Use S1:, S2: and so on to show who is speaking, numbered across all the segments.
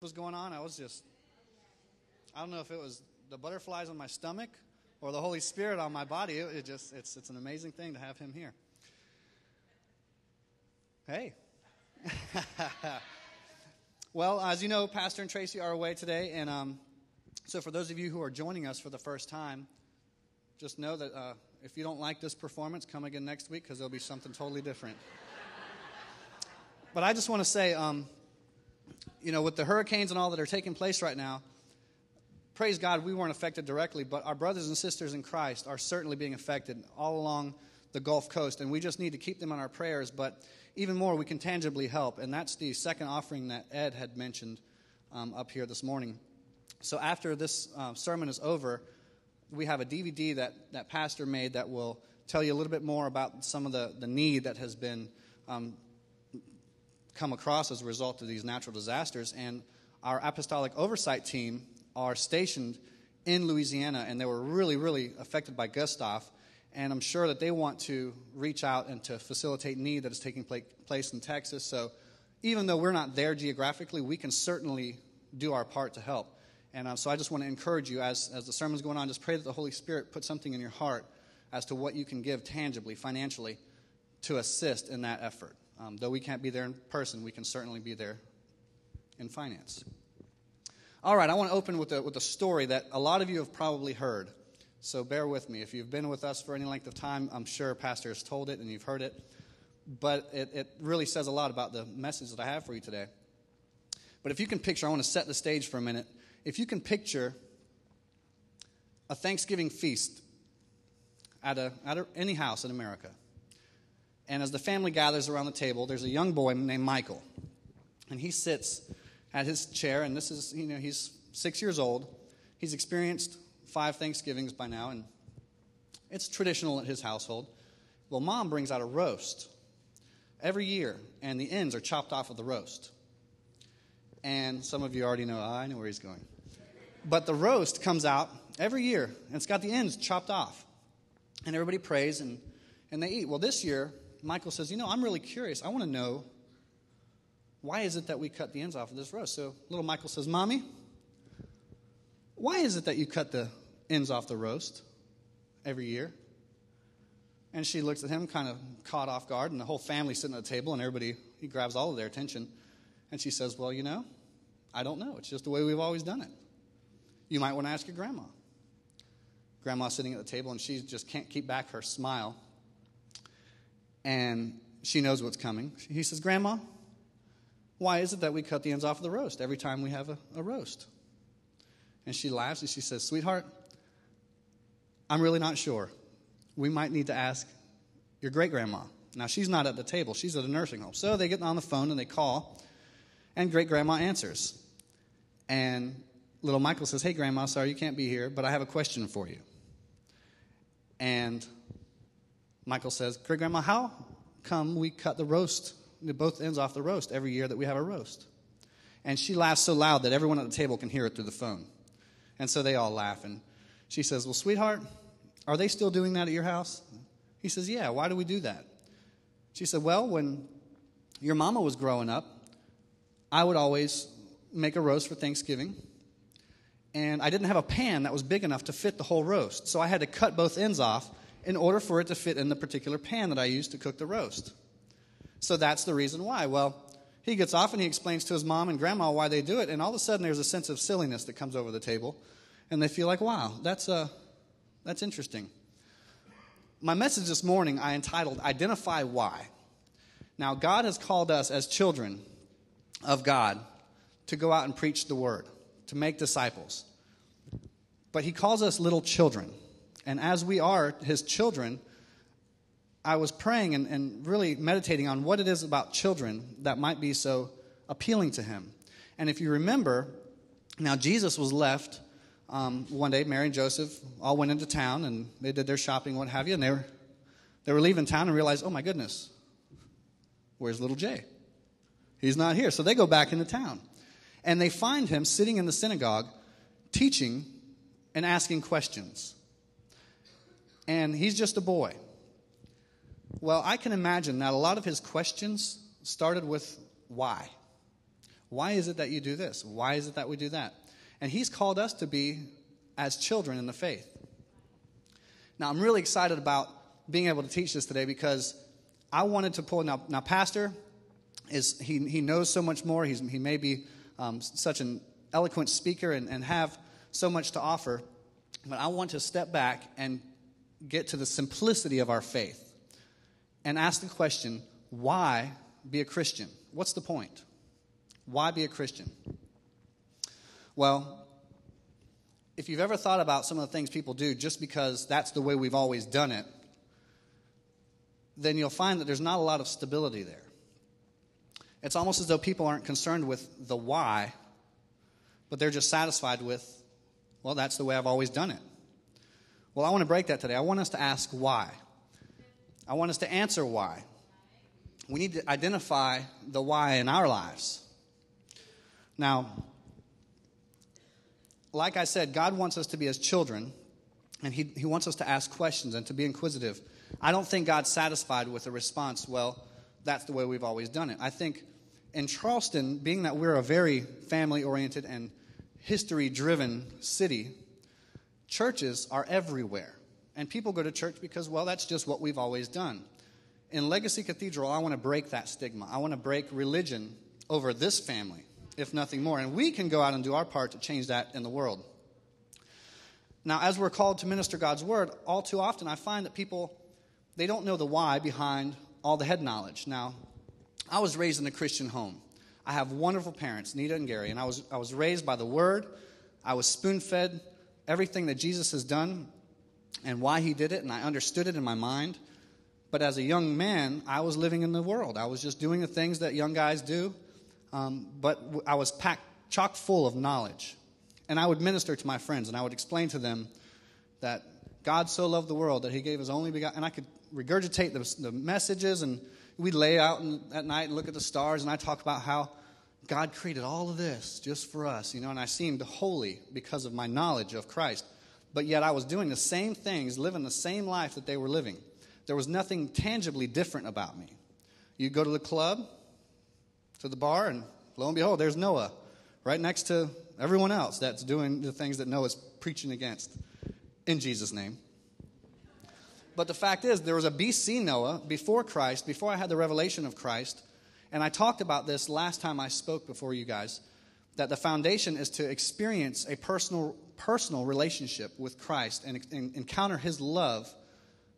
S1: was going on, I was just, I don't know if it was the butterflies on my stomach or the Holy Spirit on my body. It, it just, it's, it's an amazing thing to have him here. Hey. well, as you know, Pastor and Tracy are away today, and um, so for those of you who are joining us for the first time, just know that uh, if you don't like this performance, come again next week because there'll be something totally different. but I just want to say, um, you know, with the hurricanes and all that are taking place right now, praise God, we weren't affected directly, but our brothers and sisters in Christ are certainly being affected all along the Gulf Coast, and we just need to keep them in our prayers. But even more, we can tangibly help, and that's the second offering that Ed had mentioned um, up here this morning. So after this uh, sermon is over, we have a DVD that that pastor made that will tell you a little bit more about some of the, the need that has been um, come across as a result of these natural disasters. And our apostolic oversight team are stationed in Louisiana, and they were really, really affected by Gustav. And I'm sure that they want to reach out and to facilitate need that is taking place in Texas. So even though we're not there geographically, we can certainly do our part to help. And uh, so I just want to encourage you as, as the sermon's going on, just pray that the Holy Spirit put something in your heart as to what you can give tangibly, financially, to assist in that effort. Um, though we can't be there in person, we can certainly be there in finance. All right, I want to open with a, with a story that a lot of you have probably heard. So bear with me. If you've been with us for any length of time, I'm sure Pastor has told it and you've heard it. But it, it really says a lot about the message that I have for you today. But if you can picture, I want to set the stage for a minute. If you can picture a Thanksgiving feast at, a, at a, any house in America, and as the family gathers around the table, there's a young boy named Michael. And he sits at his chair, and this is, you know, he's six years old. He's experienced five Thanksgivings by now, and it's traditional at his household. Well, mom brings out a roast every year, and the ends are chopped off of the roast. And some of you already know, I know where he's going. But the roast comes out every year, and it's got the ends chopped off. And everybody prays and, and they eat. Well, this year, Michael says, You know, I'm really curious. I want to know why is it that we cut the ends off of this roast? So little Michael says, Mommy, why is it that you cut the ends off the roast every year? And she looks at him, kind of caught off guard, and the whole family sitting at the table, and everybody, he grabs all of their attention. And she says, Well, you know, I don't know. It's just the way we've always done it. You might want to ask your grandma. Grandma's sitting at the table, and she just can't keep back her smile and she knows what's coming. He says, Grandma, why is it that we cut the ends off of the roast every time we have a, a roast? And she laughs and she says, Sweetheart, I'm really not sure. We might need to ask your great grandma. Now, she's not at the table, she's at a nursing home. So they get on the phone and they call, and great grandma answers. And little Michael says, Hey, grandma, sorry you can't be here, but I have a question for you. And Michael says, Great grandma, how come we cut the roast, both ends off the roast every year that we have a roast? And she laughs so loud that everyone at the table can hear it through the phone. And so they all laugh. And she says, Well, sweetheart, are they still doing that at your house? He says, Yeah, why do we do that? She said, Well, when your mama was growing up, I would always make a roast for Thanksgiving. And I didn't have a pan that was big enough to fit the whole roast. So I had to cut both ends off in order for it to fit in the particular pan that I used to cook the roast. So that's the reason why. Well, he gets off and he explains to his mom and grandma why they do it, and all of a sudden there's a sense of silliness that comes over the table, and they feel like, wow, that's, uh, that's interesting. My message this morning I entitled Identify Why. Now, God has called us as children of God to go out and preach the word, to make disciples. But He calls us little children. And as we are his children, I was praying and, and really meditating on what it is about children that might be so appealing to him. And if you remember, now Jesus was left um, one day, Mary and Joseph all went into town and they did their shopping, what have you, and they were, they were leaving town and realized, oh my goodness, where's little Jay? He's not here. So they go back into town. And they find him sitting in the synagogue teaching and asking questions and he's just a boy. Well, I can imagine that a lot of his questions started with why. Why is it that you do this? Why is it that we do that? And He's called us to be as children in the faith. Now, I'm really excited about being able to teach this today because I wanted to pull. Now, now Pastor is he, he knows so much more. He's, he may be um, such an eloquent speaker and, and have so much to offer. But I want to step back and get to the simplicity of our faith and ask the question why be a Christian? What's the point? Why be a Christian? Well, if you've ever thought about some of the things people do just because that's the way we've always done it, then you'll find that there's not a lot of stability there. It's almost as though people aren't concerned with the why, but they're just satisfied with, well, that's the way I've always done it. Well, I want to break that today. I want us to ask why. I want us to answer why. We need to identify the why in our lives. Now, like I said, God wants us to be as children, and He, he wants us to ask questions and to be inquisitive. I don't think God's satisfied with a response, well, that's the way we've always done it. I think in Charleston, being that we're a very family oriented and history driven city, churches are everywhere. And people go to church because, well, that's just what we've always done. In Legacy Cathedral, I want to break that stigma. I want to break religion over this family, if nothing more. And we can go out and do our part to change that in the world. Now, as we're called to minister God's word, all too often I find that people, they don't know the why behind all the head knowledge. Now, I was raised in a Christian home. I have wonderful parents, Nita and Gary, and I was, I was raised by the Word. I was spoon fed everything that Jesus has done and why he did it, and I understood it in my mind. But as a young man, I was living in the world. I was just doing the things that young guys do, um, but I was packed chock full of knowledge. And I would minister to my friends, and I would explain to them that God so loved the world that he gave his only begotten. And I could regurgitate the, the messages and we'd lay out at night and look at the stars, and I talk about how God created all of this just for us, you know, and I seemed holy because of my knowledge of Christ. But yet I was doing the same things, living the same life that they were living. There was nothing tangibly different about me. You go to the club, to the bar, and lo and behold, there's Noah right next to everyone else that's doing the things that Noah's preaching against in Jesus' name. But the fact is, there was a BC Noah before Christ, before I had the revelation of Christ. And I talked about this last time I spoke before you guys that the foundation is to experience a personal, personal relationship with Christ and, and encounter his love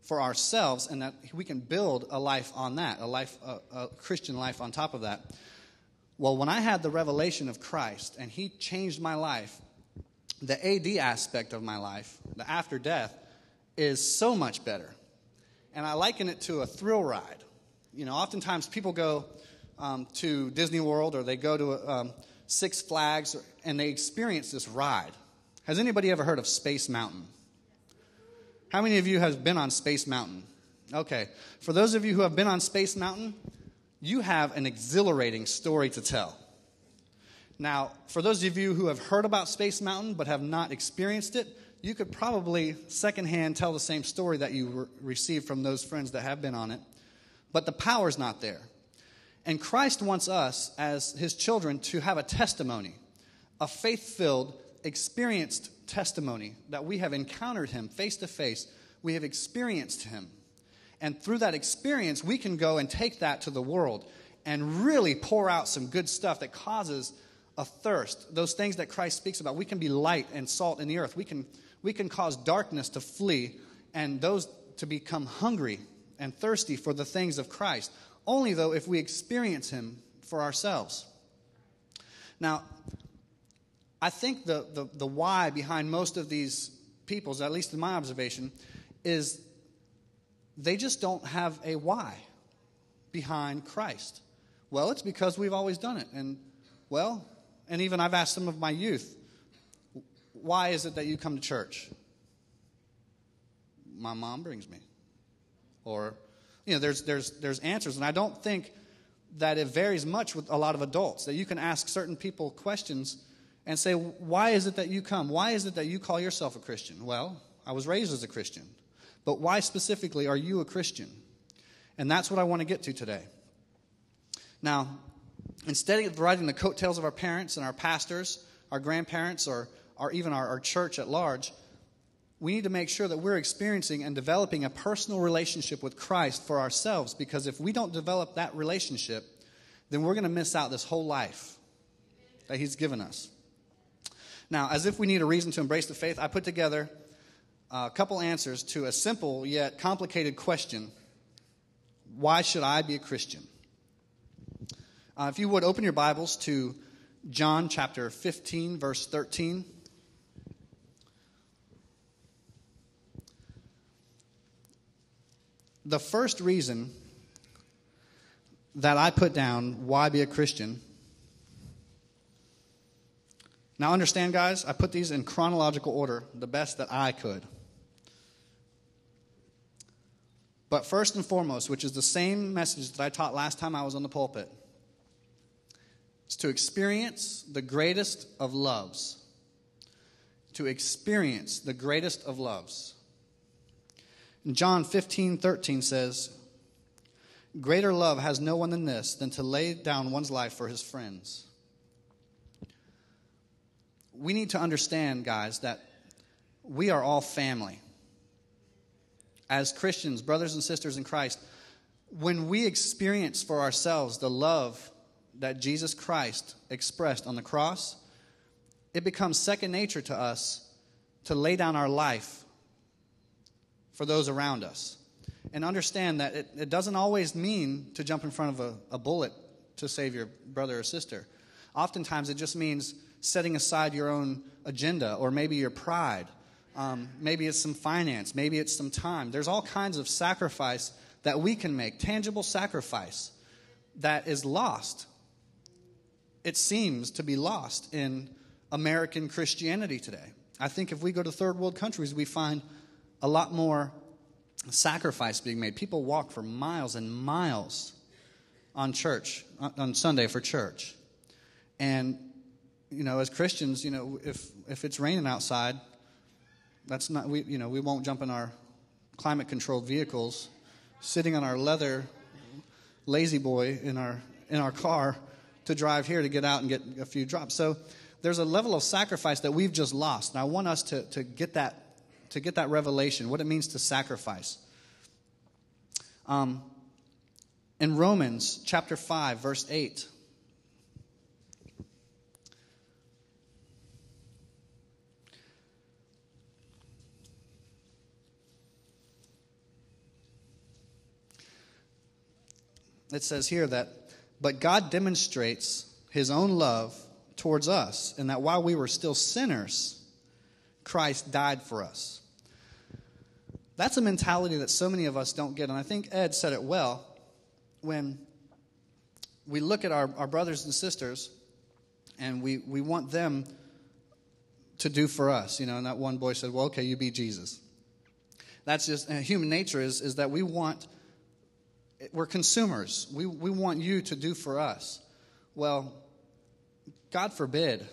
S1: for ourselves, and that we can build a life on that, a life, a, a Christian life on top of that. Well, when I had the revelation of Christ and he changed my life, the AD aspect of my life, the after death, is so much better. And I liken it to a thrill ride. You know, oftentimes people go um, to Disney World or they go to um, Six Flags and they experience this ride. Has anybody ever heard of Space Mountain? How many of you have been on Space Mountain? Okay. For those of you who have been on Space Mountain, you have an exhilarating story to tell. Now, for those of you who have heard about Space Mountain but have not experienced it, you could probably secondhand tell the same story that you re- received from those friends that have been on it, but the power's not there. And Christ wants us, as his children, to have a testimony, a faith filled, experienced testimony that we have encountered him face to face. We have experienced him. And through that experience, we can go and take that to the world and really pour out some good stuff that causes a thirst. Those things that Christ speaks about. We can be light and salt in the earth. We can we can cause darkness to flee and those to become hungry and thirsty for the things of Christ. Only, though, if we experience Him for ourselves. Now, I think the, the, the why behind most of these peoples, at least in my observation, is they just don't have a why behind Christ. Well, it's because we've always done it. And, well, and even I've asked some of my youth, why is it that you come to church? My mom brings me. Or, you know, there's, there's, there's answers. And I don't think that it varies much with a lot of adults, that you can ask certain people questions and say, why is it that you come? Why is it that you call yourself a Christian? Well, I was raised as a Christian. But why specifically are you a Christian? And that's what I want to get to today. Now, instead of riding the coattails of our parents and our pastors, our grandparents, or, or even our, our church at large, we need to make sure that we're experiencing and developing a personal relationship with Christ for ourselves because if we don't develop that relationship, then we're going to miss out this whole life that He's given us. Now, as if we need a reason to embrace the faith, I put together a couple answers to a simple yet complicated question Why should I be a Christian? Uh, if you would open your Bibles to John chapter 15, verse 13. The first reason that I put down why be a Christian. Now, understand, guys, I put these in chronological order, the best that I could. But first and foremost, which is the same message that I taught last time I was on the pulpit, is to experience the greatest of loves. To experience the greatest of loves. John 15, 13 says, Greater love has no one than this, than to lay down one's life for his friends. We need to understand, guys, that we are all family. As Christians, brothers and sisters in Christ, when we experience for ourselves the love that Jesus Christ expressed on the cross, it becomes second nature to us to lay down our life for those around us and understand that it, it doesn't always mean to jump in front of a, a bullet to save your brother or sister. Oftentimes, it just means setting aside your own agenda or maybe your pride. Um, maybe it's some finance. Maybe it's some time. There's all kinds of sacrifice that we can make, tangible sacrifice that is lost. It seems to be lost in American Christianity today. I think if we go to third world countries, we find a lot more sacrifice being made. People walk for miles and miles on church, on Sunday for church. And, you know, as Christians, you know, if, if it's raining outside, that's not, we, you know, we won't jump in our climate controlled vehicles, sitting on our leather La-Z-Boy in our, in our car to drive here to get out and get a few drops. So there's a level of sacrifice that we've just lost. And I want us to, to get that to get that revelation, what it means to sacrifice. Um, in Romans chapter 5, verse 8, it says here that, but God demonstrates his own love towards us, and that while we were still sinners, Christ died for us. That's a mentality that so many of us don't get. And I think Ed said it well when we look at our, our brothers and sisters and we, we want them to do for us. You know, and that one boy said, Well, okay, you be Jesus. That's just human nature is, is that we want, we're consumers. We, we want you to do for us. Well, God forbid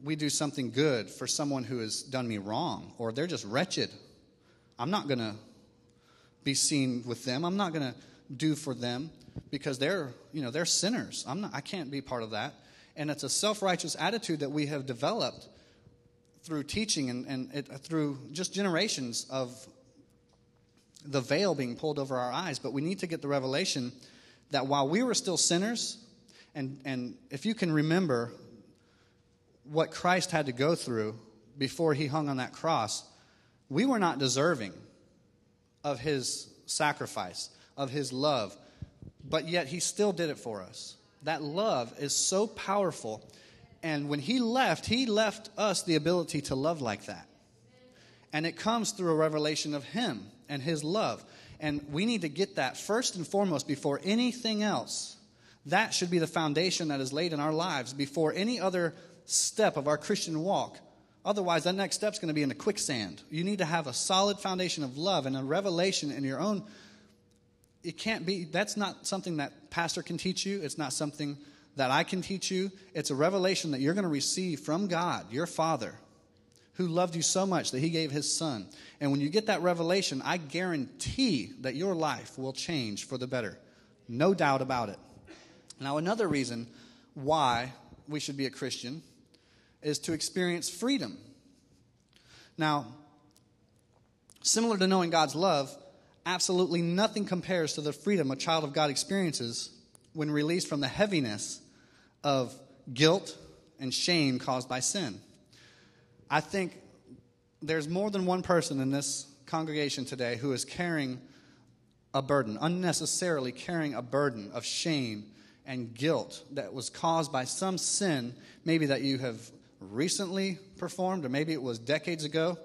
S1: we do something good for someone who has done me wrong or they're just wretched I'm not going to be seen with them. I'm not going to do for them because they're, you know, they're sinners. I'm not, I can't be part of that. And it's a self righteous attitude that we have developed through teaching and, and it, through just generations of the veil being pulled over our eyes. But we need to get the revelation that while we were still sinners, and, and if you can remember what Christ had to go through before he hung on that cross, we were not deserving of his sacrifice, of his love, but yet he still did it for us. That love is so powerful. And when he left, he left us the ability to love like that. And it comes through a revelation of him and his love. And we need to get that first and foremost before anything else. That should be the foundation that is laid in our lives before any other step of our Christian walk. Otherwise, that next step is going to be in the quicksand. You need to have a solid foundation of love and a revelation in your own. It can't be, that's not something that pastor can teach you. It's not something that I can teach you. It's a revelation that you're going to receive from God, your Father, who loved you so much that he gave his Son. And when you get that revelation, I guarantee that your life will change for the better. No doubt about it. Now, another reason why we should be a Christian is to experience freedom. Now, similar to knowing God's love, absolutely nothing compares to the freedom a child of God experiences when released from the heaviness of guilt and shame caused by sin. I think there's more than one person in this congregation today who is carrying a burden, unnecessarily carrying a burden of shame and guilt that was caused by some sin, maybe that you have recently performed, or maybe it was decades ago.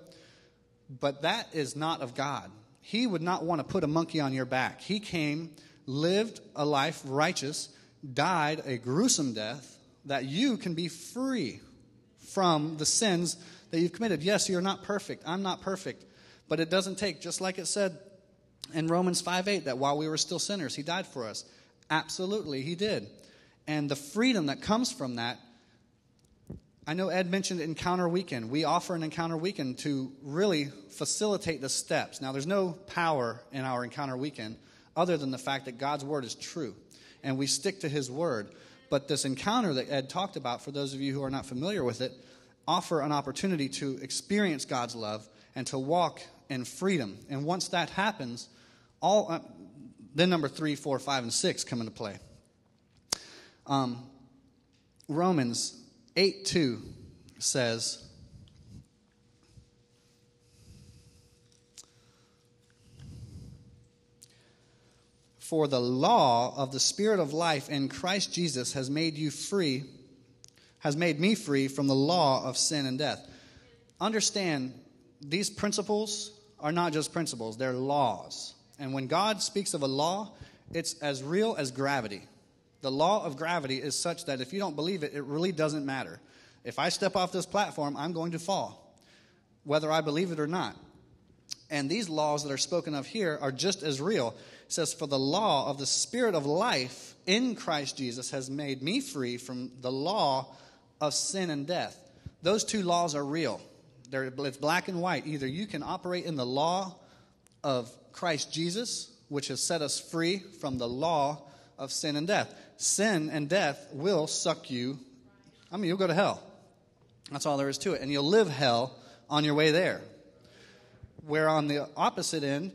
S1: But that is not of God. He would not want to put a monkey on your back. He came, lived a life righteous, died a gruesome death, that you can be free from the sins that you've committed. Yes, you're not perfect. I'm not perfect. But it doesn't take, just like it said in Romans 5 8, that while we were still sinners, He died for us. Absolutely, He did. And the freedom that comes from that, I know Ed mentioned Encounter Weekend. We offer an Encounter Weekend to really facilitate the steps. Now, there's no power in our Encounter Weekend other than the fact that God's Word is true and we stick to His Word. But this encounter that Ed talked about, for those of you who are not familiar with it, offer an opportunity to experience God's love and to walk in freedom. And once that happens, all uh, then number three, four, five, and six come into play. Um, Romans 8 2 says, For the law of the Spirit of life in Christ Jesus has made you free, has made me free from the law of sin and death. Understand, these principles are not just principles, they're laws. And when God speaks of a law, it's as real as gravity. The law of gravity is such that if you don't believe it, it really doesn't matter. If I step off this platform, I'm going to fall, whether I believe it or not. And these laws that are spoken of here are just as real It says, For the law of the Spirit of life in Christ Jesus has made me free from the law of sin and death. Those two laws are real. They're, it's black and white. Either you can operate in the law of Christ Jesus, which has set us free from the law of sin and death. Sin and death will suck you. I mean, you'll go to hell. That's all there is to it. And you'll live hell on your way there. Where on the opposite end,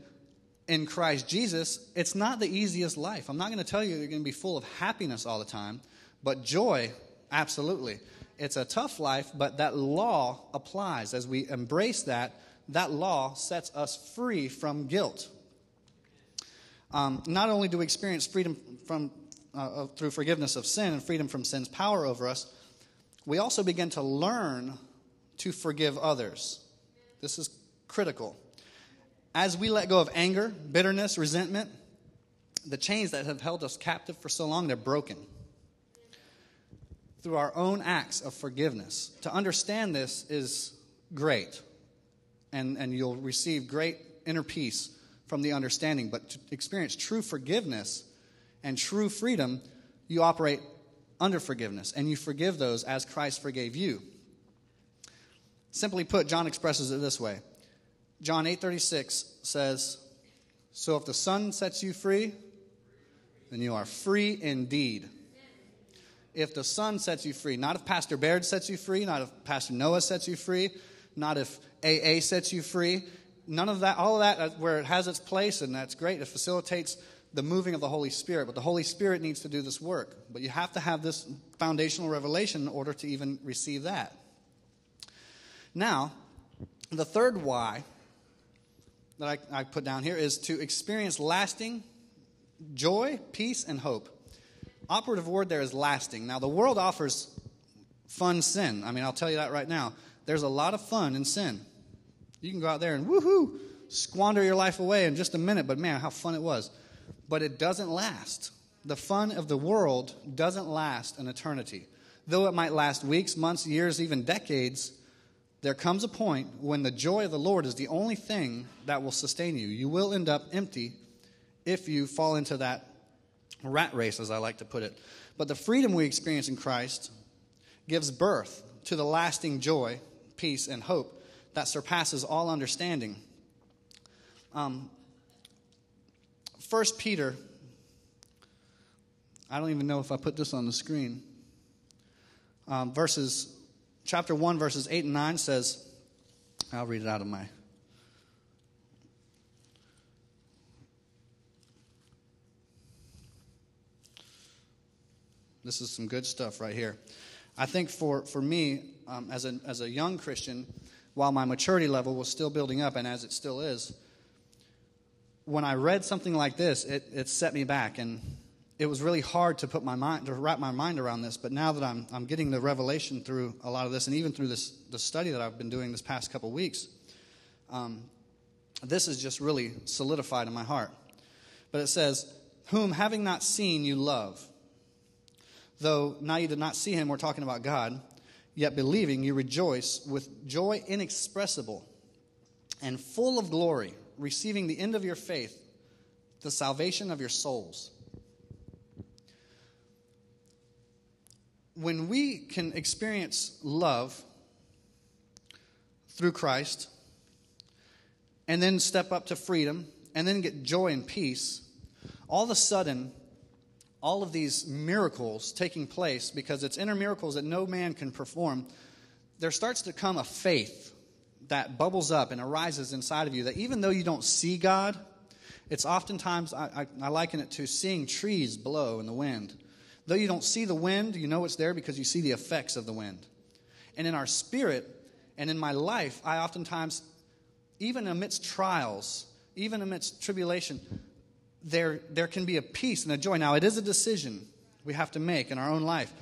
S1: in Christ Jesus, it's not the easiest life. I'm not going to tell you you're going to be full of happiness all the time, but joy, absolutely. It's a tough life, but that law applies. As we embrace that, that law sets us free from guilt. Um, not only do we experience freedom from, uh, through forgiveness of sin and freedom from sin's power over us, we also begin to learn to forgive others. This is critical as we let go of anger, bitterness, resentment, the chains that have held us captive for so long, they're broken. Through our own acts of forgiveness. To understand this is great, and, and you'll receive great inner peace from the understanding. But to experience true forgiveness and true freedom, you operate under forgiveness, and you forgive those as Christ forgave you. Simply put, John expresses it this way John 8:36 says, "So if the Son sets you free, then you are free indeed." If the Son sets you free, not if Pastor Baird sets you free, not if Pastor Noah sets you free, not if AA sets you free, none of that, all of that, uh, where it has its place, and that's great. It facilitates the moving of the Holy Spirit, but the Holy Spirit needs to do this work. But you have to have this foundational revelation in order to even receive that. Now, the third why that I, I put down here is to experience lasting joy, peace, and hope. Operative word there is lasting. Now, the world offers fun sin. I mean, I'll tell you that right now. There's a lot of fun in sin. You can go out there and woohoo, squander your life away in just a minute, but man, how fun it was. But it doesn't last. The fun of the world doesn't last an eternity. Though it might last weeks, months, years, even decades, there comes a point when the joy of the Lord is the only thing that will sustain you. You will end up empty if you fall into that rat race, as I like to put it. But the freedom we experience in Christ gives birth to the lasting joy, peace, and hope that surpasses all understanding. Um, 1 Peter, I don't even know if I put this on the screen. um, verses, chapter 1, verses 8 and 9 says, I'll read it out of my. This is some good stuff right here. I think for, for me, um, as, a, as a young Christian, while my maturity level was still building up, and as it still is, when I read something like this, it, it set me back. And it was really hard to put my mind, to wrap my mind around this. But now that I'm, I'm getting the revelation through a lot of this, and even through this, the study that I've been doing this past couple weeks, um, this is just really solidified in my heart. But it says, Whom having not seen you love. Though now you did not see him, we're talking about God, yet believing you rejoice with joy inexpressible and full of glory, receiving the end of your faith, the salvation of your souls. When we can experience love through Christ, and then step up to freedom, and then get joy and peace, all of a sudden, all of these miracles taking place because it's inner miracles that no man can perform, there starts to come a faith that bubbles up and arises inside of you that even though you don't see God, it's oftentimes, I, I, I liken it to seeing trees blow in the wind. Though you don't see the wind, you know it's there because you see the effects of the wind. And in our spirit and in my life, I oftentimes, even amidst trials, even amidst tribulation, there, there can be a peace and a joy. Now, it is a decision we have to make in our own life.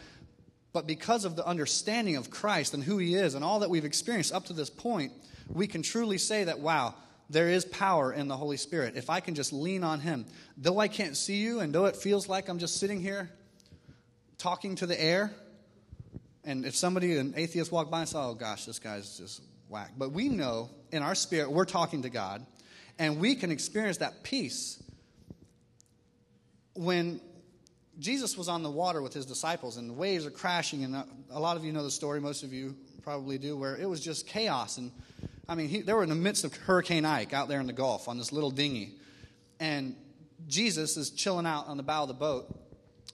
S1: But because of the understanding of Christ and who He is and all that we've experienced up to this point, we can truly say that, wow, there is power in the Holy Spirit. If I can just lean on Him, though I can't see you and though it feels like I'm just sitting here talking to the air, and if somebody, an atheist, walked by and said, oh gosh, this guy's just whack. But we know in our spirit we're talking to God, and we can experience that peace when Jesus was on the water with his disciples and the waves are crashing, and uh, a lot of you know the story, most of you probably do, where it was just chaos. And I mean, he, they were in the midst of Hurricane Ike out there in the Gulf on this little dinghy. And Jesus is chilling out on the bow of the boat.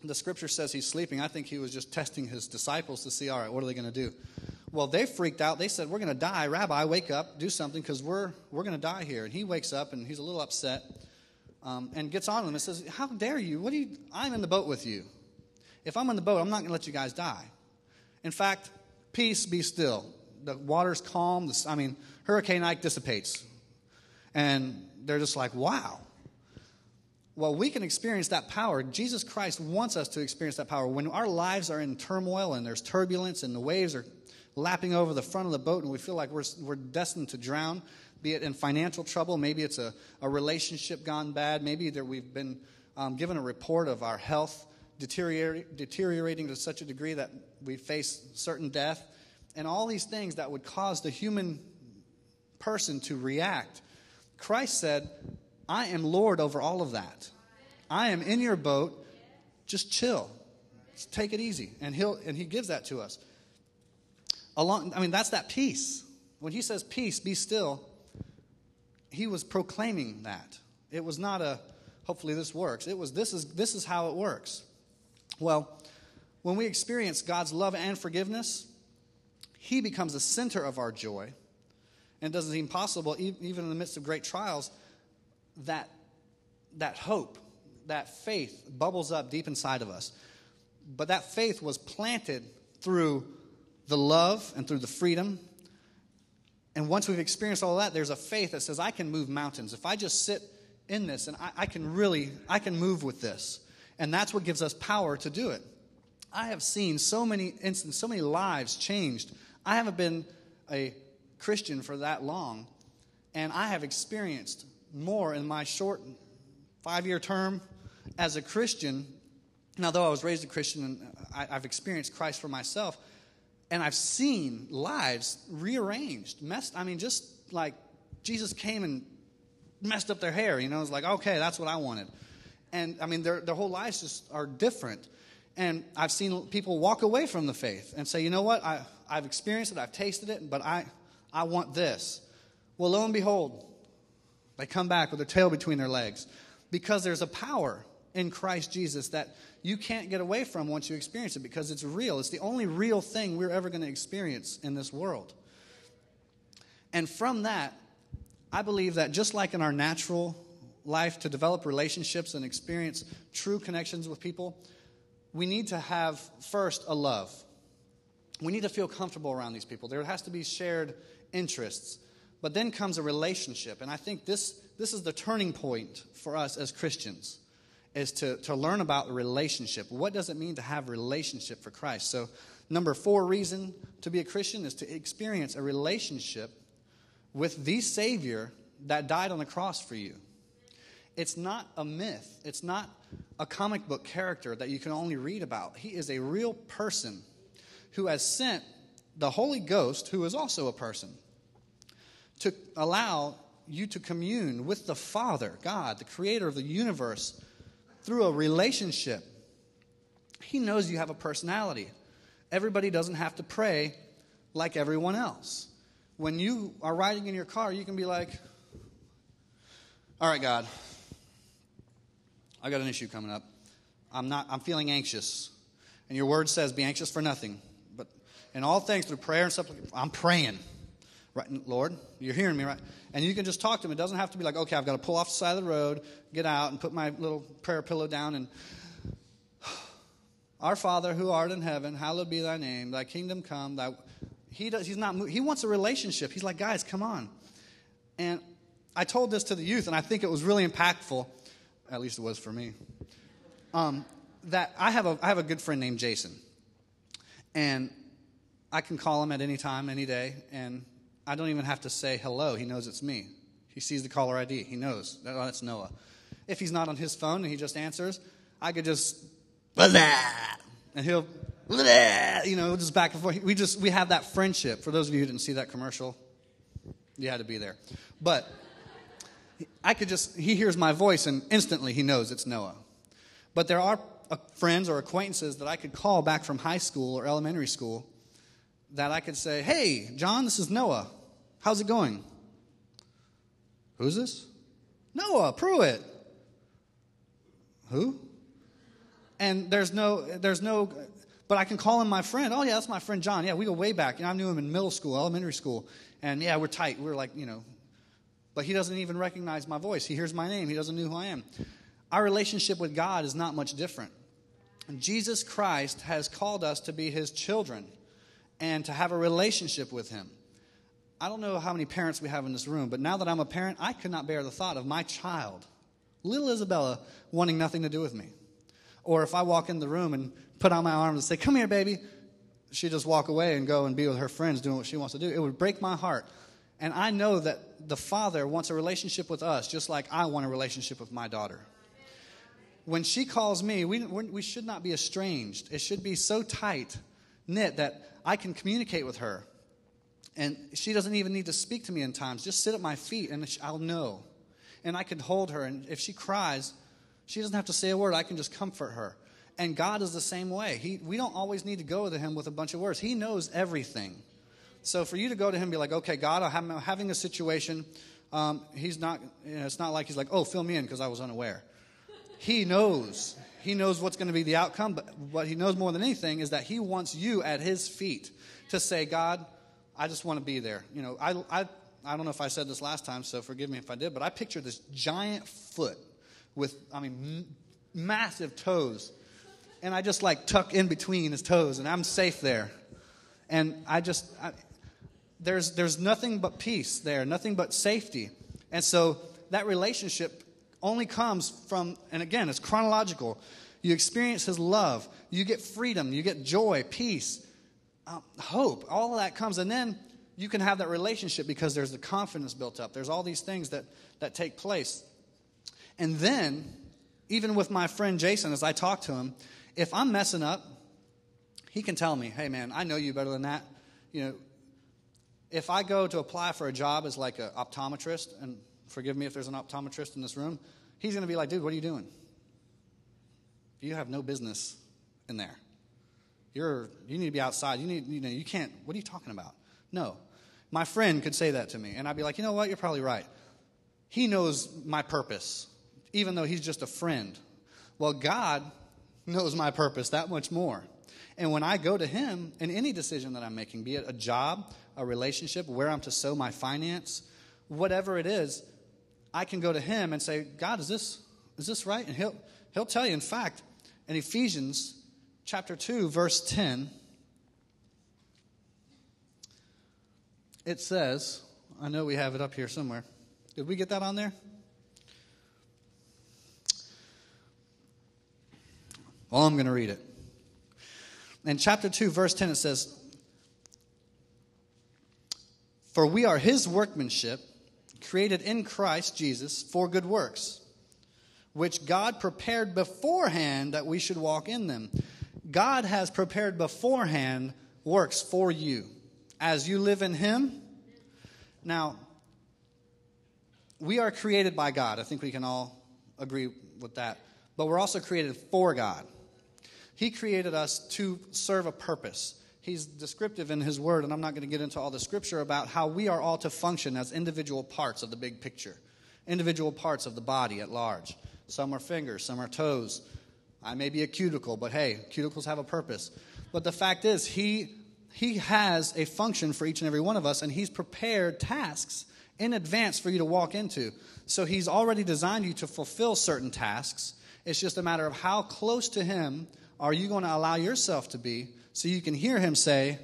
S1: The scripture says he's sleeping. I think he was just testing his disciples to see, all right, what are they going to do? Well, they freaked out. They said, We're going to die. Rabbi, wake up, do something, because we're, we're going to die here. And he wakes up and he's a little upset um, and gets on them and says, How dare you? What do you? I'm in the boat with you. If I'm in the boat, I'm not going to let you guys die. In fact, peace be still. The water's calm. The, I mean, Hurricane Ike dissipates. And they're just like, wow. Well, we can experience that power. Jesus Christ wants us to experience that power. When our lives are in turmoil and there's turbulence and the waves are lapping over the front of the boat and we feel like we're, we're destined to drown, be it in financial trouble, maybe it's a, a relationship gone bad, maybe we've been um, given a report of our health deteriorating, deteriorating to such a degree that we face certain death, and all these things that would cause the human person to react. Christ said, I am Lord over all of that. I am in your boat. Just chill. Just take it easy. And, he'll, and he gives that to us. Along, I mean, that's that peace. When he says peace, be still, he was proclaiming that. It was not a, hopefully this works. It was, this is, this is how it works. Well, when we experience God's love and forgiveness, He becomes the center of our joy. And it doesn't seem possible, even in the midst of great trials, that, that hope, that faith bubbles up deep inside of us. But that faith was planted through the love and through the freedom and once we've experienced all that, there's a faith that says, I can move mountains. If I just sit in this and I, I, can really, I can move with this. And that's what gives us power to do it. I have seen so many instances, so many lives changed. I haven't been a Christian for that long, and I have experienced more in my short five year term as a Christian. Now, though I was raised a Christian and I, I've experienced Christ for myself, and I've seen lives rearranged, messed. I mean, just like Jesus came and messed up their hair. You know, it's like, okay, that's what I wanted. And I mean, their, their whole lives just are different. And I've seen people walk away from the faith and say, you know what, I, I've experienced it, I've tasted it, but I, I want this. Well, lo and behold, they come back with their tail between their legs because there's a power in Christ Jesus that you can't get away from once you experience it because it's real. It's the only real thing we're ever going to experience in this world. And from that, I believe that just like in our natural life to develop relationships and experience true connections with people, we need to have first a love. We need to feel comfortable around these people. There has to be shared interests. But then comes a relationship. And I think this, this is the turning point for us as Christians is to, to learn about the relationship. What does it mean to have relationship for Christ? So number four reason to be a Christian is to experience a relationship with the Savior that died on the cross for you. It's not a myth. It's not a comic book character that you can only read about. He is a real person who has sent the Holy Ghost, who is also a person, to allow you to commune with the Father, God, the creator of the universe, through a relationship. He knows you have a personality. Everybody doesn't have to pray like everyone else. When you are riding in your car, you can be like, All right, God, I got an issue coming up. I'm not I'm feeling anxious. And your word says, be anxious for nothing. But in all things through prayer and supplication, I'm praying. Right, Lord, you're hearing me, right? And you can just talk to him. It doesn't have to be like, okay, I've got to pull off the side of the road, get out, and put my little prayer pillow down and our Father who art in heaven, hallowed be thy name, thy kingdom come, thy he does he's not he wants a relationship. He's like, guys, come on. And I told this to the youth, and I think it was really impactful at least it was for me. Um, that I have a I have a good friend named Jason, and I can call him at any time, any day, and I don't even have to say hello. He knows it's me. He sees the caller ID. He knows that oh, that's Noah. If he's not on his phone and he just answers, I could just and he'll you know just back and forth. We just we have that friendship. For those of you who didn't see that commercial, you had to be there, but I could just, he hears my voice and instantly he knows it's Noah. But there are uh, friends or acquaintances that I could call back from high school or elementary school that I could say, Hey, John, this is Noah. How's it going? Who's this? Noah Pruitt. Who? And there's no, there's no, but I can call him my friend. Oh, yeah, that's my friend John. Yeah, we go way back. You know, I knew him in middle school, elementary school. And yeah, we're tight. We're like, you know, but he doesn't even recognize my voice. He hears my name, he doesn't know who I am. Our relationship with God is not much different. Jesus Christ has called us to be his children and to have a relationship with him. I don't know how many parents we have in this room, but now that I'm a parent, I could not bear the thought of my child, little Isabella, wanting nothing to do with me. Or if I walk in the room and put out my arms and say, Come here, baby, she just walk away and go and be with her friends doing what she wants to do. It would break my heart. And I know that the Father wants a relationship with us just like I want a relationship with my daughter. When she calls me, we, we should not be estranged. It should be so tight knit that I can communicate with her. And she doesn't even need to speak to me in times. Just sit at my feet and I'll know. And I can hold her. And if she cries, she doesn't have to say a word. I can just comfort her. And God is the same way. He, we don't always need to go to Him with a bunch of words, He knows everything. So for you to go to him and be like, okay, God, I'm having a situation. Um, he's not, you know, it's not like he's like, oh, fill me in because I was unaware. He knows. He knows what's going to be the outcome, but what he knows more than anything is that he wants you at his feet to say, God, I just want to be there. You know, I, I, I don't know if I said this last time, so forgive me if I did, but I picture this giant foot with, I mean, m- massive toes. And I just like tuck in between his toes, and I'm safe there. And I just, I, there's, there's nothing but peace there, nothing but safety. And so that relationship only comes from, and again, it's chronological. You experience His love, you get freedom, you get joy, peace, um, hope. All of that comes. And then you can have that relationship because there's the confidence built up. There's all these things that, that take place. And then, even with my friend Jason, as I talk to him, if I'm messing up, he can tell me, hey man, I know you better than that. You know, if I go to apply for a job as like an optometrist, and forgive me if there's an optometrist in this room, he's going to be like, dude, what are you doing? You have no business in there. You're, you need to be outside. You need, you know, you can't, what are you talking about? No. My friend could say that to me, and I'd be like, you know what? You're probably right. He knows my purpose, even though he's just a friend. Well, God knows my purpose that much more. And when I go to Him in any decision that I'm making, be it a job, a relationship, where I'm to sow my finance, whatever it is, I can go to Him and say, God, is this, is this right? And He'll, he'll tell you. In fact, in Ephesians chapter 2, verse 10, it says, I know we have it up here somewhere. Did we get that on there? Well, I'm going to read it. In chapter 2, verse 10, it says, For we are his workmanship, created in Christ Jesus for good works, which God prepared beforehand that we should walk in them. God has prepared beforehand works for you as you live in him. Now, we are created by God. I think we can all agree with that. But we're also created for God. He created us to serve a purpose. He's descriptive in His Word, and I'm not going to get into all the scripture about how we are all to function as individual parts of the big picture, individual parts of the body at large. Some are fingers, some are toes. I may be a cuticle, but hey, cuticles have a purpose. But the fact is, He, he has a function for each and every one of us, and He's prepared tasks in advance for you to walk into. So He's already designed you to fulfill certain tasks. It's just a matter of how close to Him are you going to allow yourself to be so you can hear him say,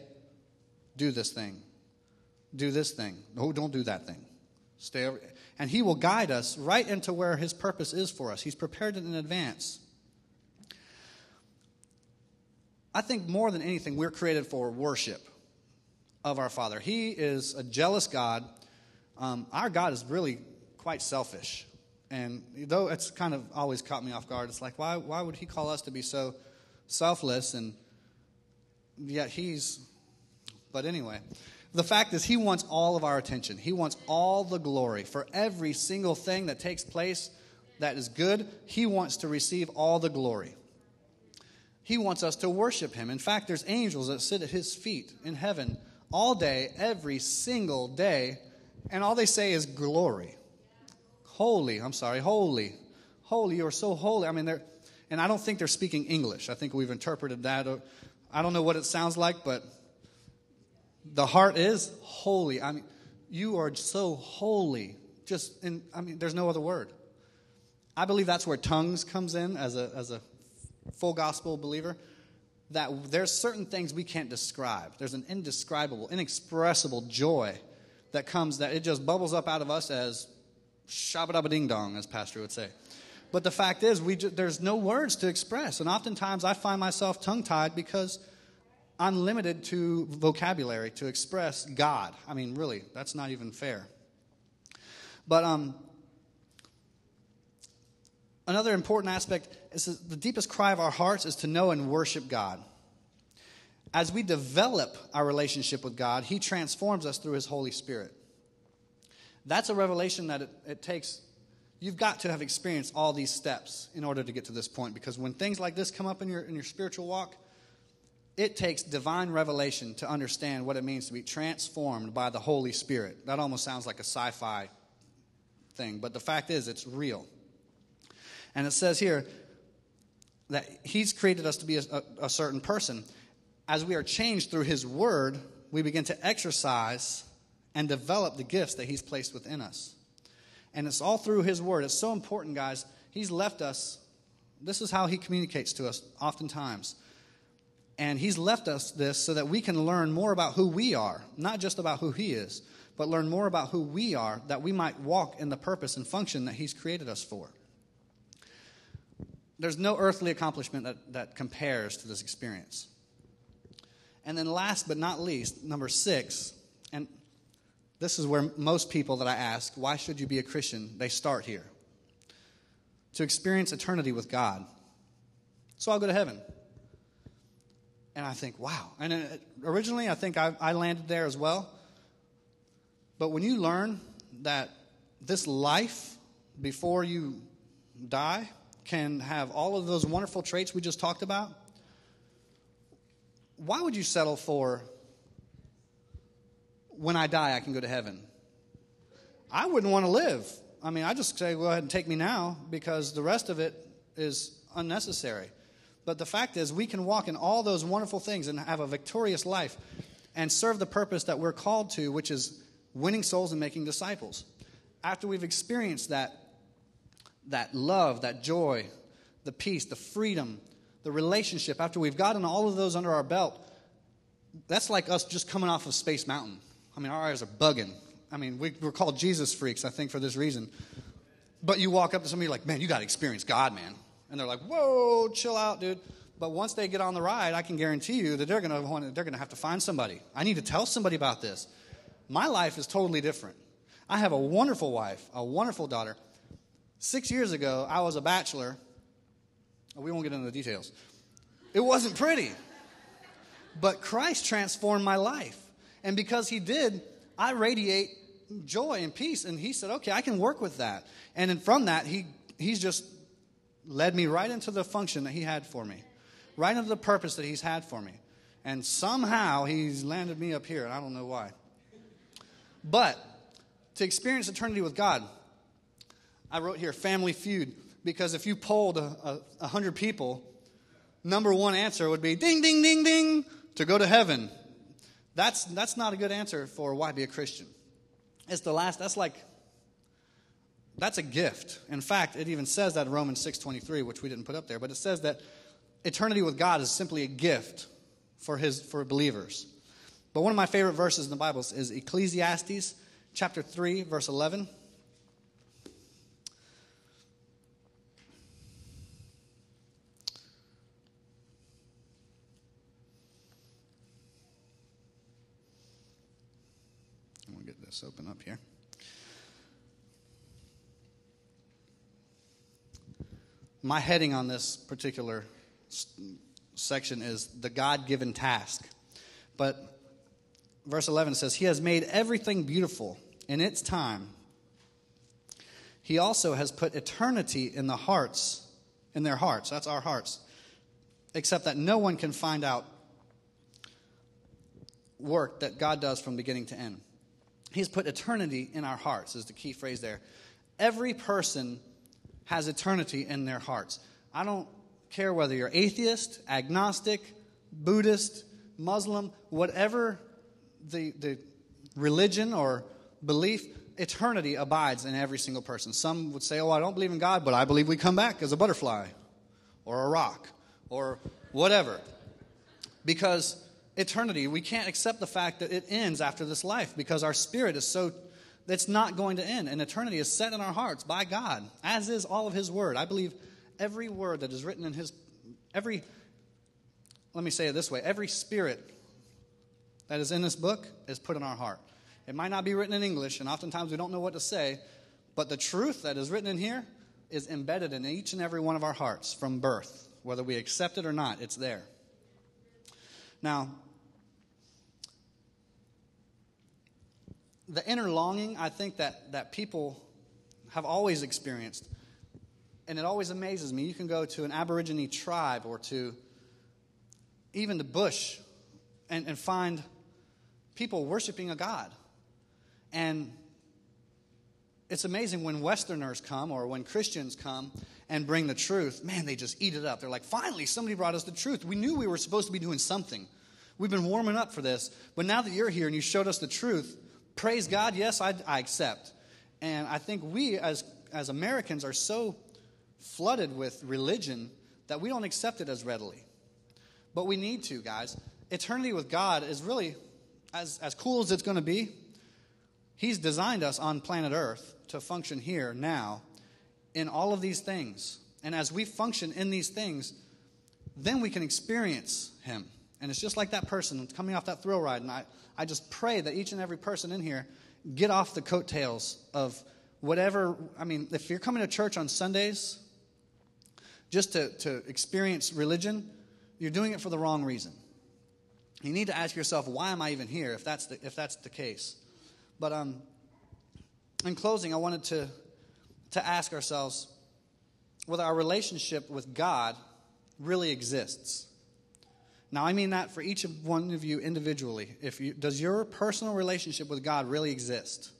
S1: Do this thing, do this thing. No, don't do that thing. Stay over. And he will guide us right into where his purpose is for us. He's prepared it in advance. I think more than anything, we're created for worship of our Father. He is a jealous God. Um, our God is really quite selfish. And though it's kind of always caught me off guard, it's like, why, why would he call us to be so selfless, and yet he's. But anyway, the fact is, he wants all of our attention. He wants all the glory for every single thing that takes place that is good. He wants to receive all the glory. He wants us to worship him. In fact, there's angels that sit at his feet in heaven all day, every single day, and all they say is glory. Holy, I'm sorry, holy. Holy, you are so holy. I mean, they're and I don't think they're speaking English. I think we've interpreted that. I don't know what it sounds like, but the heart is holy. I mean, you are so holy. Just, in, I mean, there's no other word. I believe that's where tongues comes in as a, as a full gospel believer. That there's certain things we can't describe. There's an indescribable, inexpressible joy that comes that it just bubbles up out of us as shabba ding dong, as Pastor would say. But the fact is, we just, there's no words to express. And oftentimes I find myself tongue tied because I'm limited to vocabulary to express God. I mean, really, that's not even fair. But um, another important aspect is the deepest cry of our hearts is to know and worship God. As we develop our relationship with God, He transforms us through His Holy Spirit. That's a revelation that it, it takes You've got to have experienced all these steps in order to get to this point because when things like this come up in your, in your spiritual walk, it takes divine revelation to understand what it means to be transformed by the Holy Spirit. That almost sounds like a sci fi thing, but the fact is, it's real. And it says here that He's created us to be a, a, a certain person. As we are changed through His Word, we begin to exercise and develop the gifts that He's placed within us. And it's all through His Word. It's so important, guys. He's left us. This is how He communicates to us oftentimes. And He's left us this so that we can learn more about who we are, not just about who He is, but learn more about who we are, that we might walk in the purpose and function that He's created us for. There's no earthly accomplishment that, that compares to this experience. And then, last but not least, number six, and this is where most people that I ask, why should you be a Christian? They start here. To experience eternity with God. So I'll go to heaven. And I think, wow. And uh, originally, I think I, I landed there as well. But when you learn that this life before you die can have all of those wonderful traits we just talked about, why would you settle for when I die, I can go to heaven. I wouldn't want to live. I mean, I just say, go ahead and take me now because the rest of it is unnecessary. But the fact is, we can walk in all those wonderful things and have a victorious life and serve the purpose that we're called to, which is winning souls and making disciples. After we've experienced that, that love, that joy, the peace, the freedom, the relationship, after we've gotten all of those under our belt, that's like us just coming off of Space Mountain. I mean, our eyes are bugging. I mean, we, are called Jesus freaks, I think, for this reason. But you walk up to somebody like, man, you got to experience God, man. And they're like, whoa, chill out, dude. But once they get on the ride, I can guarantee you that they're going to they're going to have to find somebody. I need to tell somebody about this. My life is totally different. I have a wonderful wife, a wonderful daughter. Six years ago, I was a bachelor. Oh, we won't get into the details. It wasn't pretty. But Christ transformed my life. And because He did, I radiate joy and peace. And He said, okay, I can work with that. And then from that, He He's just led me right into the function that He had for me, right into the purpose that He's had for me. And somehow He's landed me up here, and I don't know why. But to experience eternity with God, I wrote here family feud, because if you polled a, a, a hundred people, number one answer would be ding, ding, ding, ding, to go to heaven. That's, that's not a good answer for why be a Christian. It's the last, that's like that's a gift. In fact, it even says that in Romans 6:23, which we didn't put up there, but it says that eternity with God is simply a gift for his for believers. But one of my favorite verses in the Bible is Ecclesiastes chapter 3 verse 11. This open up here. my heading on this particular section is the God given task. But verse 11 says, He has made everything beautiful in its time. He also has put eternity in the hearts, in their hearts. That's our hearts. Except that no one can find out work that God does from beginning to end. He's put eternity in our hearts, is the key phrase there. Every person has eternity in their hearts. I don't care whether you're atheist, agnostic, Buddhist, Muslim, whatever the, the religion or belief, eternity abides in every single person. Some would say, Oh, I don't believe in God, but I believe we come back as a butterfly or a rock or whatever. Because eternity, we can't accept the fact that it ends after this life because our spirit is so it's not going to end. And eternity is set in our hearts by God, as is all of His Word. I believe every word that is written in His, every, let me say it this way every spirit that is in this book is put in our heart. It might not be written in English, and oftentimes we don't know what to say, but the truth that is written in here is embedded in each and every one of our hearts from birth. Whether we accept it or not, it's there. Now, the inner longing, I think that, that people have always experienced, and it always amazes me. You can go to an Aborigine tribe or to even the bush and, and find people worshiping a God. And it's amazing when Westerners come or when Christians come and bring the truth, man, they just eat it up. They're like, finally, somebody brought us the truth. We knew we were supposed to be doing something. We've been warming up for this. But now that you're here and you showed us the truth, praise God, yes, I, I accept. And I think we as, as Americans are so flooded with religion that we don't accept it as readily. But we need to, guys. Eternity with God is really, as, as cool as it's going to be, He's designed us on planet Earth to function here now in all of these things. And as we function in these things, then we can experience Him. And it's just like that person coming off that thrill ride. And I, I just pray that each and every person in here get off the coattails of whatever. I mean, if you're coming to church on Sundays just to, to experience religion, you're doing it for the wrong reason. You need to ask yourself, why am I even here if that's the, if that's the case? But um, in closing, I wanted to, to ask ourselves whether our relationship with God really exists. Now, I mean that for each of one of you individually. If you, does your personal relationship with God really exist?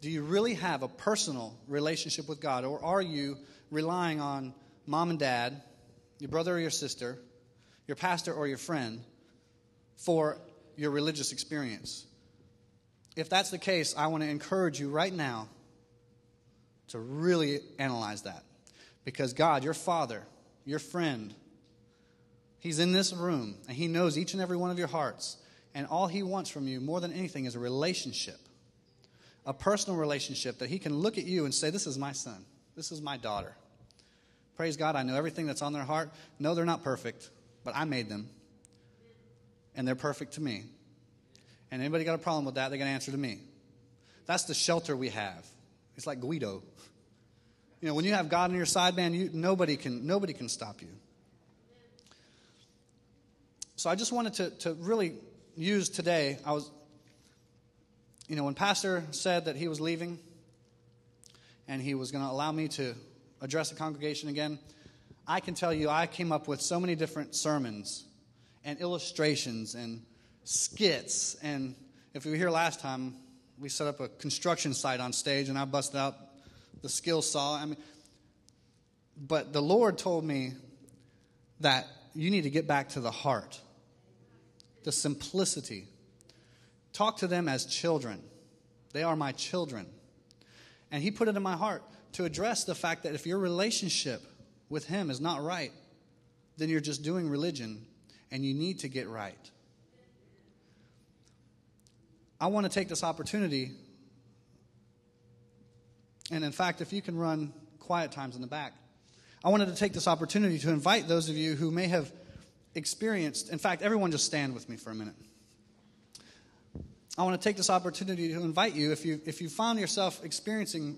S1: Do you really have a personal relationship with God, or are you relying on mom and dad, your brother or your sister, your pastor or your friend for your religious experience. If that's the case, I want to encourage you right now to really analyze that. Because God, your Father, your friend, He's in this room and He knows each and every one of your hearts. And all He wants from you more than anything is a relationship, a personal relationship that He can look at you and say, This is my son, this is my daughter. Praise God, I know everything that's on their heart. No, they're not perfect, but I made them. And they're perfect to me. And anybody got a problem with that, they got to answer to me. That's the shelter we have. It's like Guido. You know, when you have God on your side, man, you, nobody, can, nobody can stop you. So I just wanted to, to really use today. I was, you know, when Pastor said that he was leaving and he was going to allow me to address the congregation again, I can tell you I came up with so many different sermons and illustrations and skits. And if you were here last time, we set up a construction site on stage and I busted out the skill saw. I mean, but the Lord told me that you need to get back to the heart the simplicity. Talk to them as children. They are my children. And he put it in my heart to address the fact that if your relationship with him is not right, then you're just doing religion and you need to get right. I want to take this opportunity, and in fact, if you can run quiet times in the back, I wanted to take this opportunity to invite those of you who may have experienced, in fact, everyone just stand with me for a minute. I want to take this opportunity to invite you, if you, if you found yourself experiencing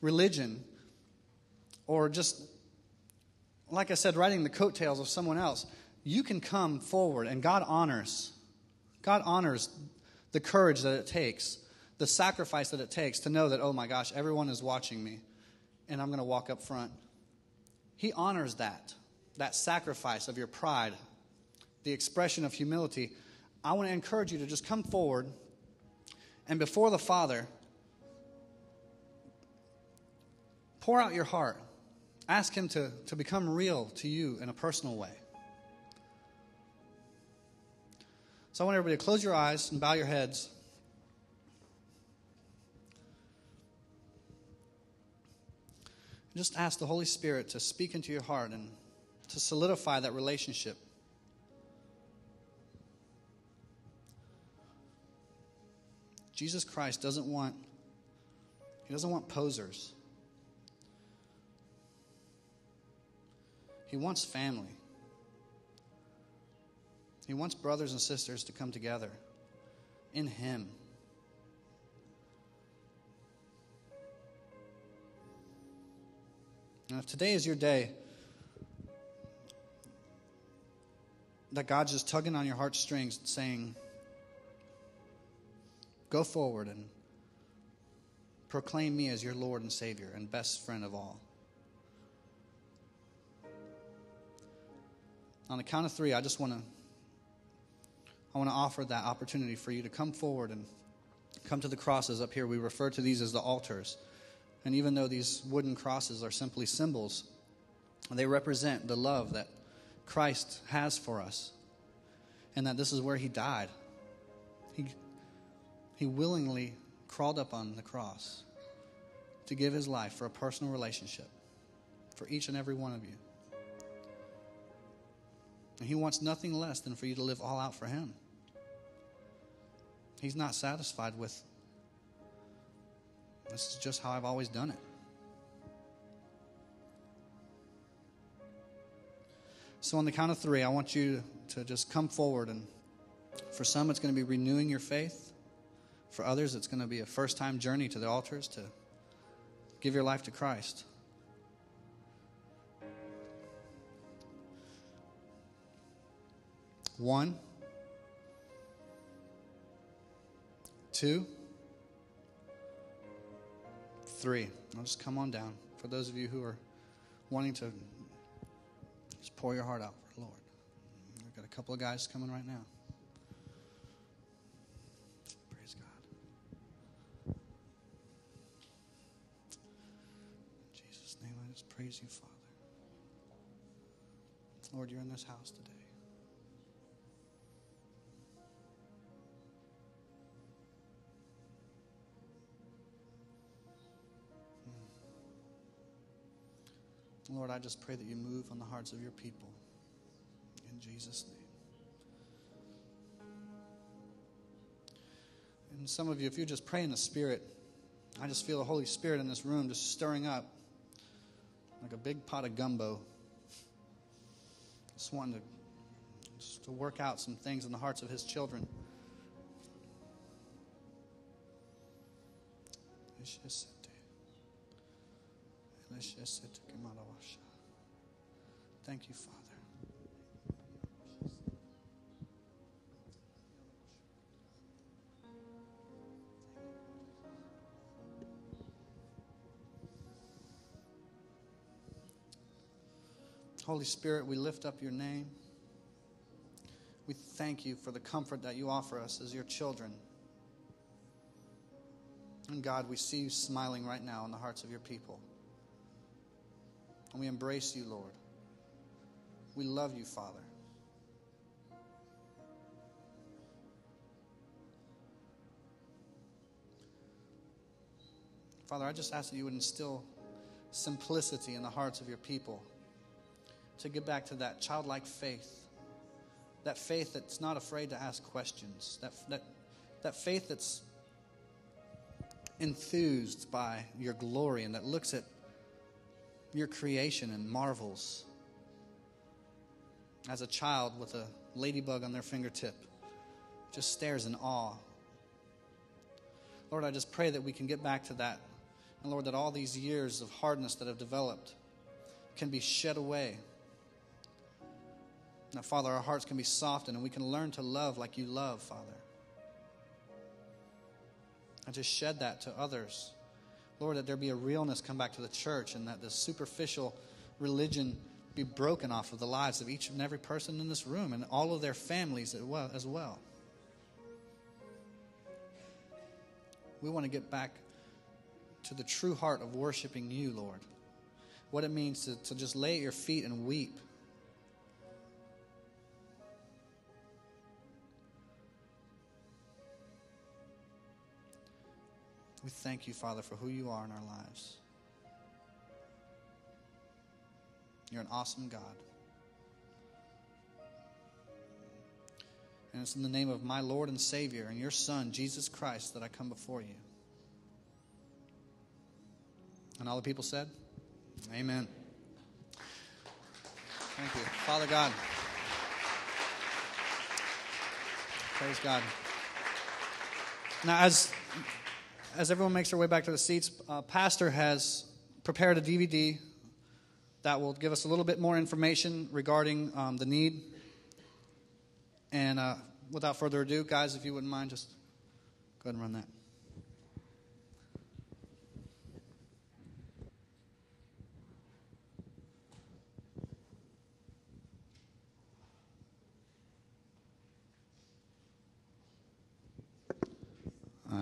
S1: religion or just, like I said, riding the coattails of someone else, you can come forward and God honors. God honors the courage that it takes, the sacrifice that it takes to know that, oh my gosh, everyone is watching me and I'm going to walk up front. He honors that that sacrifice of your pride, the expression of humility, I want to encourage you to just come forward and before the Father, pour out your heart. Ask Him to, to become real to you in a personal way. So I want everybody to close your eyes and bow your heads. Just ask the Holy Spirit to speak into your heart and to solidify that relationship. Jesus Christ doesn't want he doesn't want posers. He wants family. He wants brothers and sisters to come together in him. And if today is your day, that God's just tugging on your heartstrings, saying, Go forward and proclaim me as your Lord and Savior and best friend of all. On the count of three, I just want to I want to offer that opportunity for you to come forward and come to the crosses up here. We refer to these as the altars. And even though these wooden crosses are simply symbols, they represent the love that Christ has for us and that this is where he died. He, he willingly crawled up on the cross to give his life for a personal relationship for each and every one of you. And he wants nothing less than for you to live all out for him. He's not satisfied with this is just how I've always done it. So, on the count of three, I want you to just come forward. And for some, it's going to be renewing your faith. For others, it's going to be a first time journey to the altars to give your life to Christ. One, two, three. I'll just come on down. For those of you who are wanting to pour your heart out for the Lord. I've got a couple of guys coming right now. Praise God. In Jesus' name, I just praise you, Father. Lord, you're in this house today. Lord, I just pray that you move on the hearts of your people. In Jesus' name. And some of you, if you just pray in the Spirit, I just feel the Holy Spirit in this room just stirring up like a big pot of gumbo. Just wanting to, just to work out some things in the hearts of His children. Thank you, Father. Holy Spirit, we lift up your name. We thank you for the comfort that you offer us as your children. And God, we see you smiling right now in the hearts of your people. And we embrace you, Lord. We love you, Father. Father, I just ask that you would instill simplicity in the hearts of your people to get back to that childlike faith. That faith that's not afraid to ask questions. That, that, that faith that's enthused by your glory and that looks at your creation and marvels. As a child with a ladybug on their fingertip, just stares in awe. Lord, I just pray that we can get back to that. And Lord, that all these years of hardness that have developed can be shed away now, Father, our hearts can be softened and we can learn to love like you love, Father. And just shed that to others. Lord, that there be a realness come back to the church and that the superficial religion be broken off of the lives of each and every person in this room and all of their families as well. We want to get back to the true heart of worshiping you, Lord. What it means to, to just lay at your feet and weep We thank you, Father, for who you are in our lives. You're an awesome God. And it's in the name of my Lord and Savior and your Son, Jesus Christ, that I come before you. And all the people said, Amen. Thank you. Father God. Praise God. Now, as as everyone makes their way back to the seats, uh, Pastor has prepared a DVD that will give us a little bit more information regarding um, the need. And uh, without further ado, guys, if you wouldn't mind, just go ahead and run that.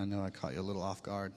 S1: I know I caught you a little off guard.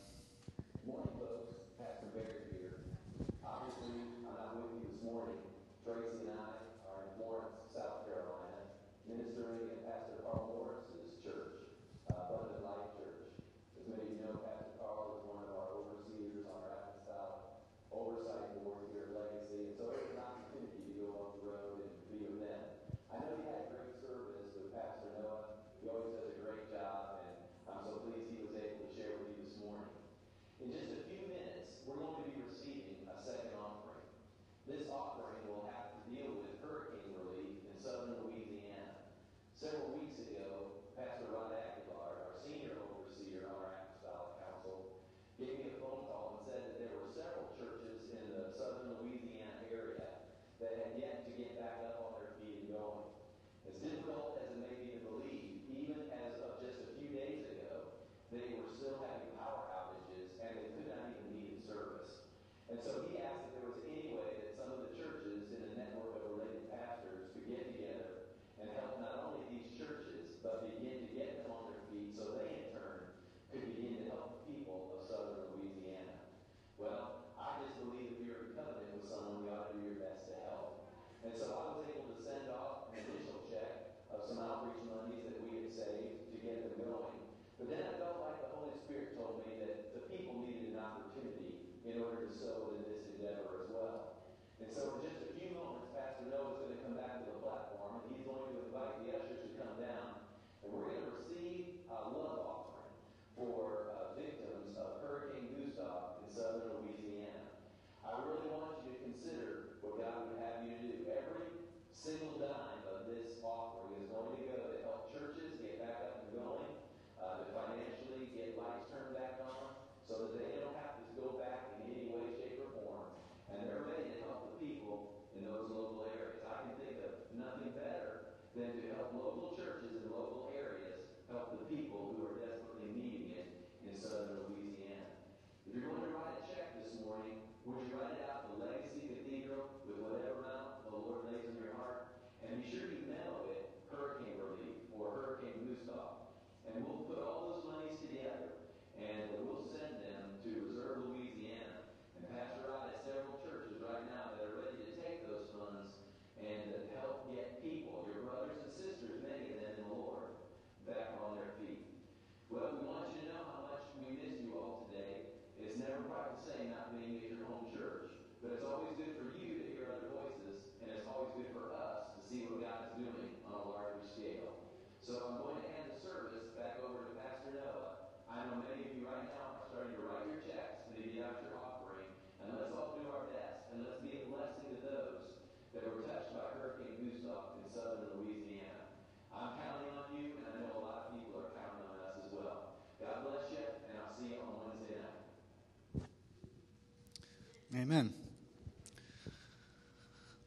S1: Amen.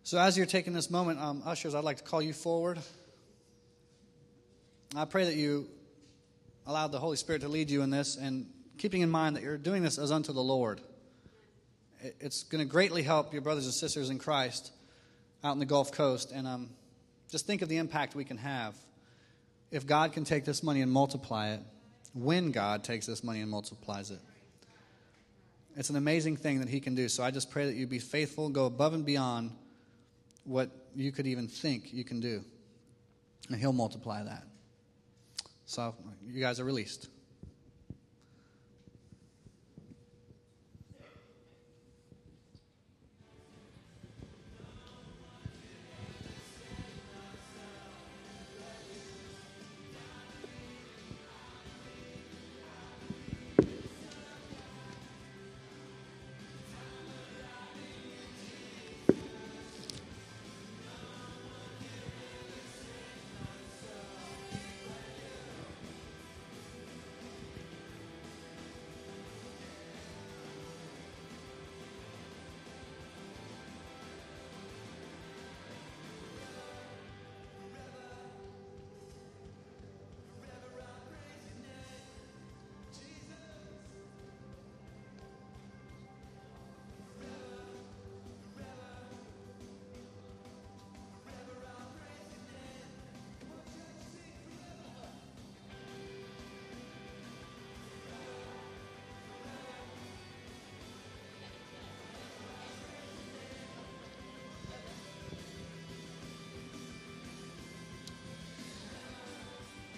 S1: So, as you're taking this moment, um, ushers, I'd like to call you forward. I pray that you allow the Holy Spirit to lead you in this and keeping in mind that you're doing this as unto the Lord. It's going to greatly help your brothers and sisters in Christ out in the Gulf Coast. And um, just think of the impact we can have if God can take this money and multiply it, when God takes this money and multiplies it. It's an amazing thing that He can do. So I just pray that you be faithful, go above and beyond what you could even think you can do. And He'll multiply that. So you guys are released.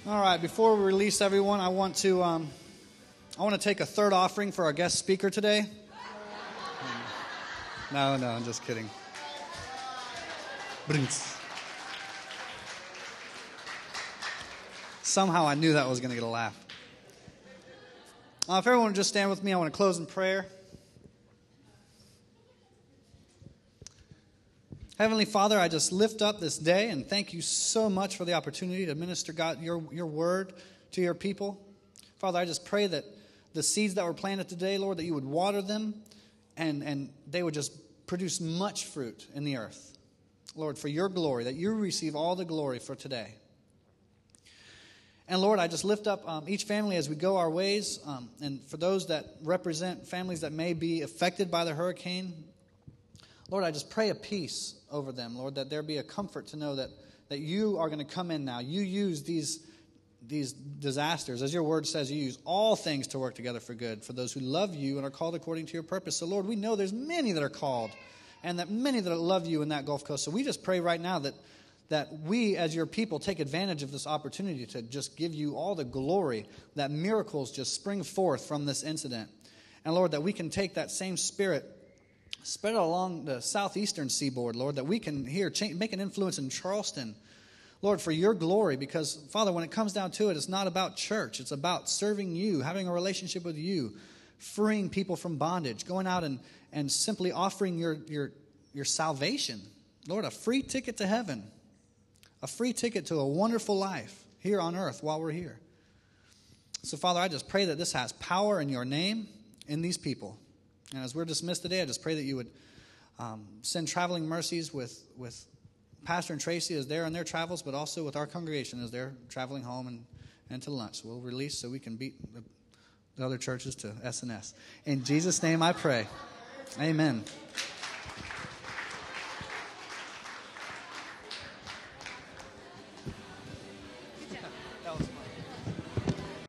S1: All right, before we release everyone, I want to um, I want to take a third offering for our guest speaker today. No, no, I'm just kidding. Somehow I knew that was going to get a laugh. Uh, if everyone would just stand with me, I want to close in prayer. Heavenly Father, I just lift up this day and thank you so much for the opportunity to minister God your, your word to your people. Father, I just pray that the seeds that were planted today, Lord, that you would water them and, and they would just produce much fruit in the earth. Lord, for your glory, that you receive all the glory for today. And Lord, I just lift up um, each family as we go our ways. Um, and for those that represent families that may be affected by the hurricane, Lord, I just pray a peace over them, Lord, that there be a comfort to know that, that you are going to come in now. You use these, these disasters, as your word says, you use all things to work together for good for those who love you and are called according to your purpose. So, Lord, we know there's many that are called and that many that love you in that Gulf Coast. So we just pray right now that, that we, as your people, take advantage of this opportunity to just give you all the glory, that miracles just spring forth from this incident. And Lord, that we can take that same spirit spread it along the southeastern seaboard, Lord, that we can here change, make an influence in Charleston, Lord, for your glory. Because, Father, when it comes down to it, it's not about church, it's about serving you, having a relationship with you, freeing people from bondage, going out and, and simply offering your, your, your salvation. Lord, a free ticket to heaven, a free ticket to a wonderful life here on earth while we're here. So, Father, I just pray that this has power in your name in these people. And as we're dismissed today, I just pray that you would um, send traveling mercies with, with Pastor and Tracy as they're on their travels, but also with our congregation as they're traveling home and, and to lunch. We'll release so we can beat the, the other churches to SNS. In Jesus' name I pray. Amen.